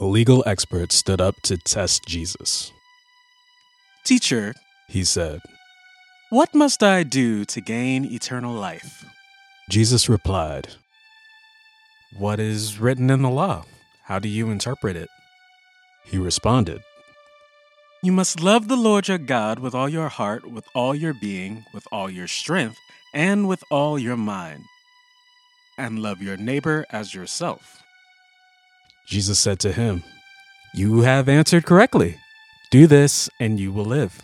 A legal expert stood up to test Jesus. Teacher, He said, what must I do to gain eternal life? Jesus replied, What is written in the law? How do you interpret it? He responded, You must love the Lord your God with all your heart, with all your being, with all your strength, and with all your mind, and love your neighbor as yourself. Jesus said to him, You have answered correctly. Do this and you will live.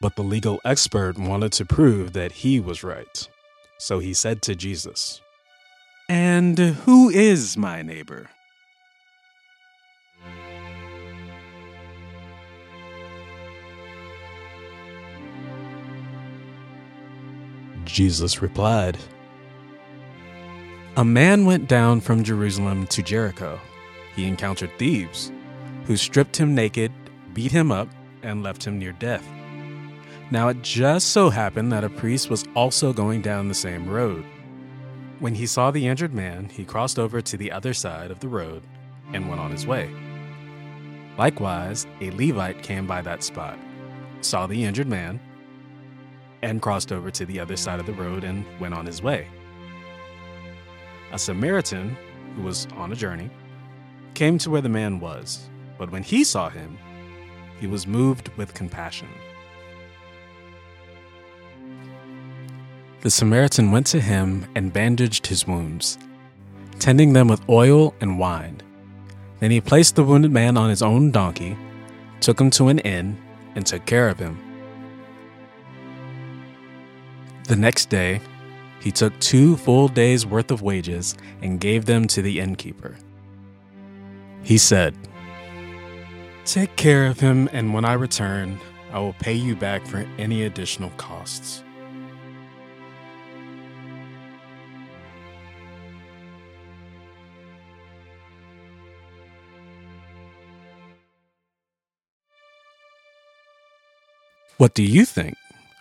But the legal expert wanted to prove that he was right. So he said to Jesus, And who is my neighbor? Jesus replied, A man went down from Jerusalem to Jericho. He encountered thieves, who stripped him naked, beat him up, and left him near death. Now it just so happened that a priest was also going down the same road. When he saw the injured man, he crossed over to the other side of the road and went on his way. Likewise, a Levite came by that spot, saw the injured man, and crossed over to the other side of the road and went on his way. A Samaritan, who was on a journey, came to where the man was, but when he saw him, he was moved with compassion. The Samaritan went to him and bandaged his wounds, tending them with oil and wine. Then he placed the wounded man on his own donkey, took him to an inn, and took care of him. The next day, he took two full days' worth of wages and gave them to the innkeeper. He said, Take care of him, and when I return, I will pay you back for any additional costs. What do you think?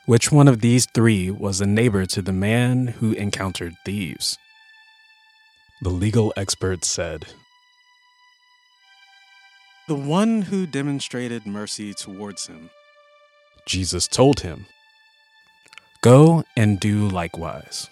Which one of these three was a neighbor to the man who encountered thieves? The legal expert said, The one who demonstrated mercy towards him. Jesus told him, Go and do likewise.